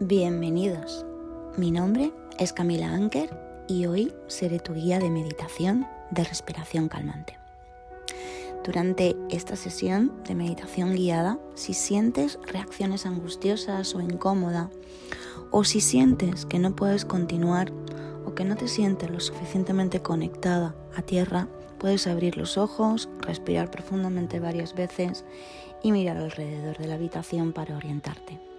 Bienvenidos. Mi nombre es Camila Anker y hoy seré tu guía de meditación de respiración calmante. Durante esta sesión de meditación guiada, si sientes reacciones angustiosas o incómodas, o si sientes que no puedes continuar o que no te sientes lo suficientemente conectada a tierra, puedes abrir los ojos, respirar profundamente varias veces y mirar alrededor de la habitación para orientarte.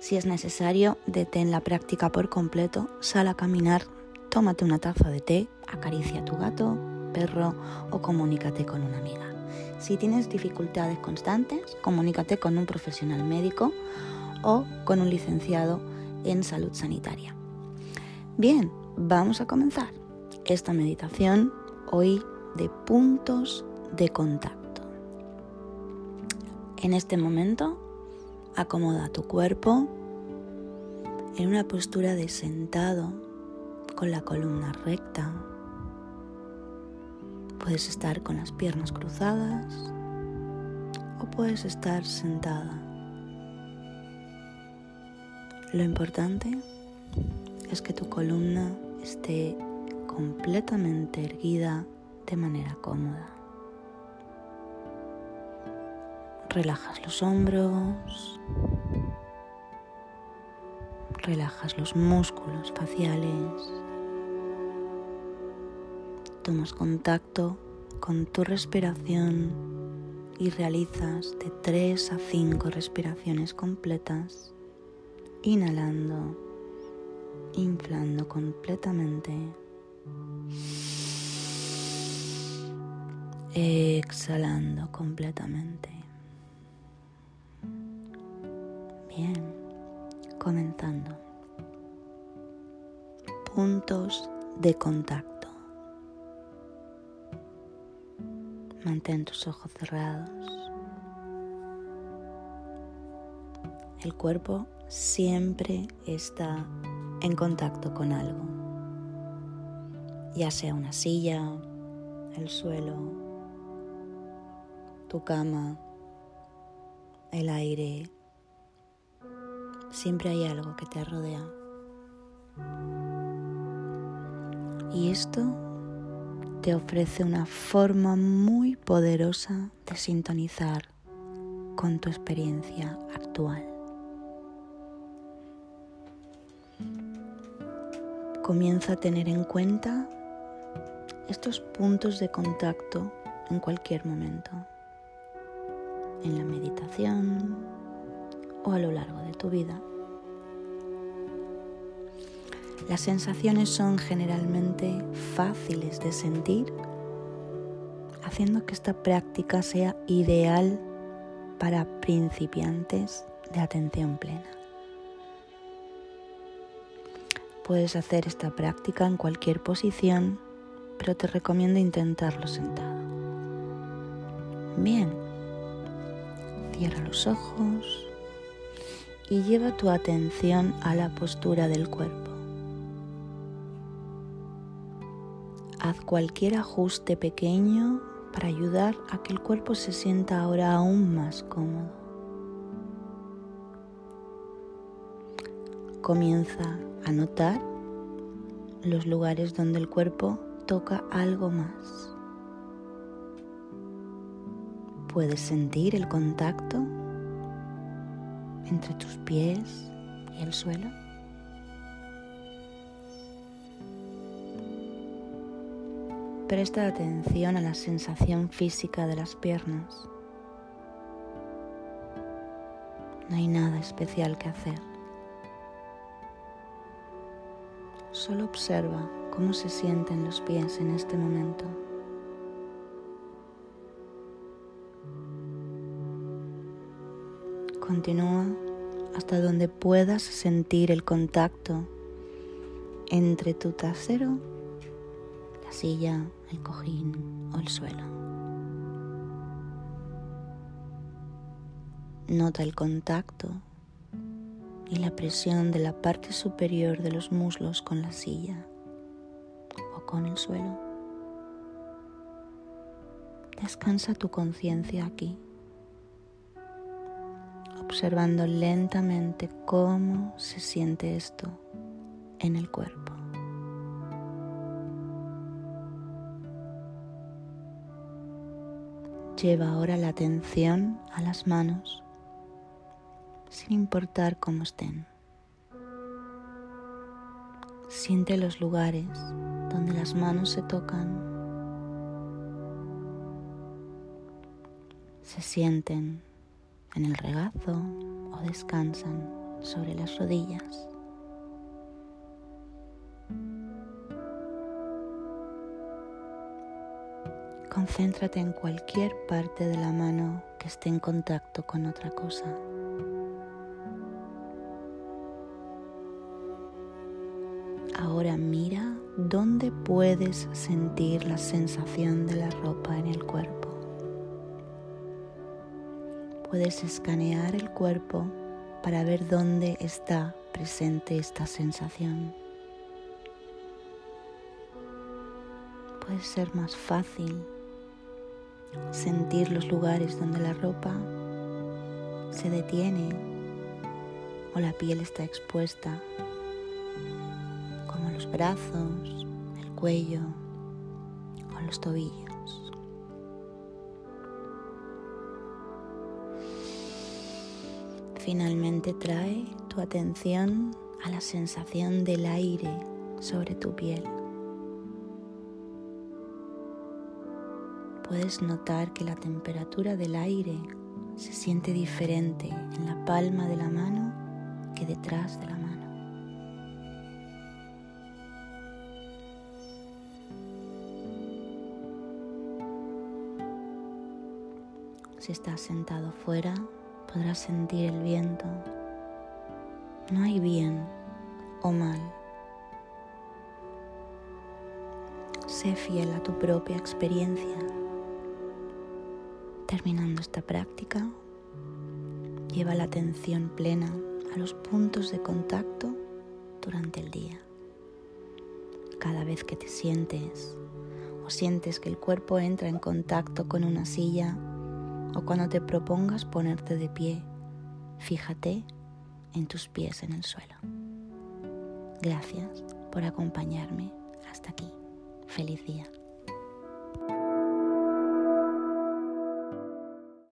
Si es necesario, detén la práctica por completo, sal a caminar, tómate una taza de té, acaricia a tu gato, perro o comunícate con una amiga. Si tienes dificultades constantes, comunícate con un profesional médico o con un licenciado en salud sanitaria. Bien, vamos a comenzar esta meditación hoy de puntos de contacto. En este momento Acomoda tu cuerpo en una postura de sentado con la columna recta. Puedes estar con las piernas cruzadas o puedes estar sentada. Lo importante es que tu columna esté completamente erguida de manera cómoda. Relajas los hombros, relajas los músculos faciales, tomas contacto con tu respiración y realizas de 3 a 5 respiraciones completas, inhalando, inflando completamente, exhalando completamente. Bien, comenzando. Puntos de contacto. Mantén tus ojos cerrados. El cuerpo siempre está en contacto con algo, ya sea una silla, el suelo, tu cama, el aire, siempre hay algo que te rodea. Y esto te ofrece una forma muy poderosa de sintonizar con tu experiencia actual. Comienza a tener en cuenta estos puntos de contacto en cualquier momento, en la meditación, o a lo largo de tu vida. Las sensaciones son generalmente fáciles de sentir, haciendo que esta práctica sea ideal para principiantes de atención plena. Puedes hacer esta práctica en cualquier posición, pero te recomiendo intentarlo sentado. Bien, cierra los ojos y lleva tu atención a la postura del cuerpo. Haz cualquier ajuste pequeño para ayudar a que el cuerpo se sienta ahora aún más cómodo. Comienza a notar los lugares donde el cuerpo toca algo más. Puedes sentir el contacto entre tus pies y el suelo. Presta atención a la sensación física de las piernas. No hay nada especial que hacer. Solo observa cómo se sienten los pies en este momento. Continúa hasta donde puedas sentir el contacto entre tu trasero, la silla, el cojín o el suelo. Nota el contacto y la presión de la parte superior de los muslos con la silla o con el suelo. Descansa tu conciencia aquí. Observando lentamente cómo se siente esto en el cuerpo. Lleva ahora la atención a las manos, sin importar cómo estén. Siente los lugares donde las manos se tocan. Se sienten en el regazo o descansan sobre las rodillas. Concéntrate en cualquier parte de la mano que esté en contacto con otra cosa. Ahora mira dónde puedes sentir la sensación de la ropa en el cuerpo. Puedes escanear el cuerpo para ver dónde está presente esta sensación. Puede ser más fácil sentir los lugares donde la ropa se detiene o la piel está expuesta, como los brazos, el cuello o los tobillos. Finalmente trae tu atención a la sensación del aire sobre tu piel. puedes notar que la temperatura del aire se siente diferente en la palma de la mano que detrás de la mano. Si estás sentado fuera, podrás sentir el viento. No hay bien o mal. Sé fiel a tu propia experiencia Terminando esta práctica, lleva la atención plena a los puntos de contacto durante el día. Cada vez que te sientes o sientes que el cuerpo entra en contacto con una silla o cuando te propongas ponerte de pie, fíjate en tus pies en el suelo. Gracias por acompañarme hasta aquí. Feliz día.